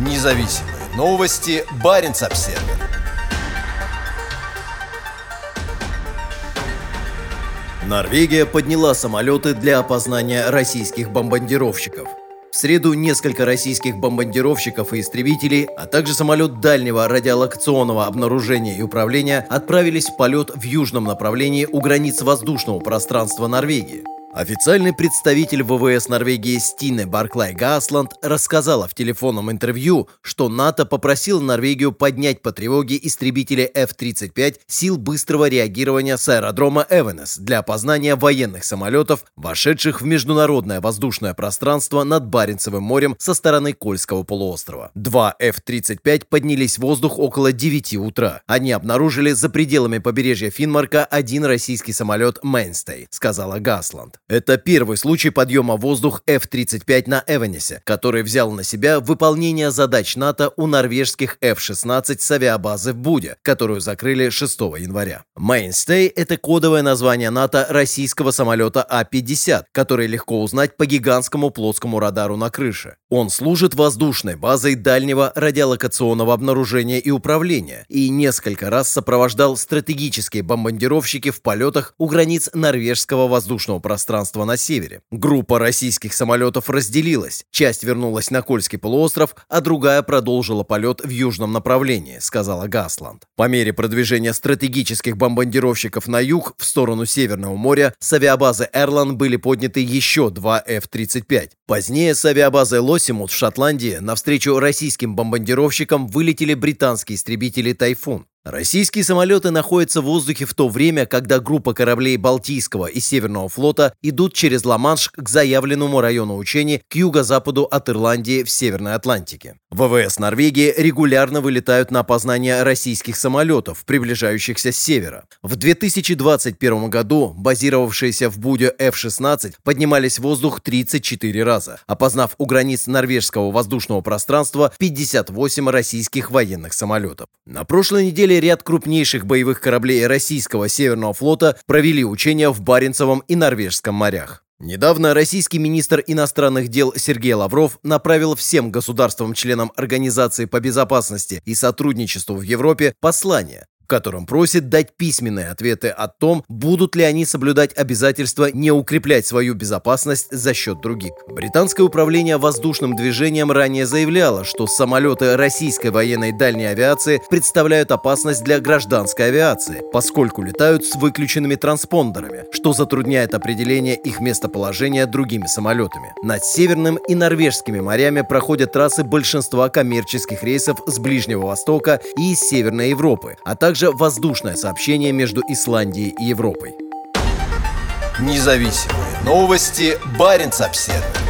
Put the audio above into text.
Независимые новости. Барин обсерва Норвегия подняла самолеты для опознания российских бомбардировщиков. В среду несколько российских бомбардировщиков и истребителей, а также самолет дальнего радиолокационного обнаружения и управления отправились в полет в южном направлении у границ воздушного пространства Норвегии. Официальный представитель ВВС Норвегии Стине Барклай Гасланд рассказала в телефонном интервью, что НАТО попросил Норвегию поднять по тревоге истребители F-35 сил быстрого реагирования с аэродрома Эвенес для опознания военных самолетов, вошедших в международное воздушное пространство над Баренцевым морем со стороны Кольского полуострова. Два F-35 поднялись в воздух около 9 утра. Они обнаружили за пределами побережья Финмарка один российский самолет Mainstay, сказала Гасланд. Это первый случай подъема воздух F-35 на Эвенесе, который взял на себя выполнение задач НАТО у норвежских F-16 с авиабазы в Буде, которую закрыли 6 января. Mainstay – это кодовое название НАТО российского самолета А-50, который легко узнать по гигантскому плоскому радару на крыше. Он служит воздушной базой дальнего радиолокационного обнаружения и управления и несколько раз сопровождал стратегические бомбардировщики в полетах у границ норвежского воздушного пространства пространство на севере. Группа российских самолетов разделилась. Часть вернулась на Кольский полуостров, а другая продолжила полет в южном направлении, сказала Гасланд. По мере продвижения стратегических бомбардировщиков на юг в сторону Северного моря с авиабазы Эрлан были подняты еще два F-35. Позднее с авиабазы Лосимут в Шотландии навстречу российским бомбардировщикам вылетели британские истребители «Тайфун». Российские самолеты находятся в воздухе в то время, когда группа кораблей Балтийского и Северного флота идут через Ла-Манш к заявленному району учений к юго-западу от Ирландии в Северной Атлантике. ВВС Норвегии регулярно вылетают на опознание российских самолетов, приближающихся с севера. В 2021 году базировавшиеся в Буде F-16 поднимались в воздух 34 раза, опознав у границ норвежского воздушного пространства 58 российских военных самолетов. На прошлой неделе апреле ряд крупнейших боевых кораблей российского Северного флота провели учения в Баренцевом и Норвежском морях. Недавно российский министр иностранных дел Сергей Лавров направил всем государствам-членам Организации по безопасности и сотрудничеству в Европе послание, котором просит дать письменные ответы о том, будут ли они соблюдать обязательства не укреплять свою безопасность за счет других. Британское управление воздушным движением ранее заявляло, что самолеты российской военной дальней авиации представляют опасность для гражданской авиации, поскольку летают с выключенными транспондерами, что затрудняет определение их местоположения другими самолетами. Над Северным и Норвежскими морями проходят трассы большинства коммерческих рейсов с Ближнего Востока и из Северной Европы, а также также воздушное сообщение между Исландией и Европой. Независимые новости. Барин обседный.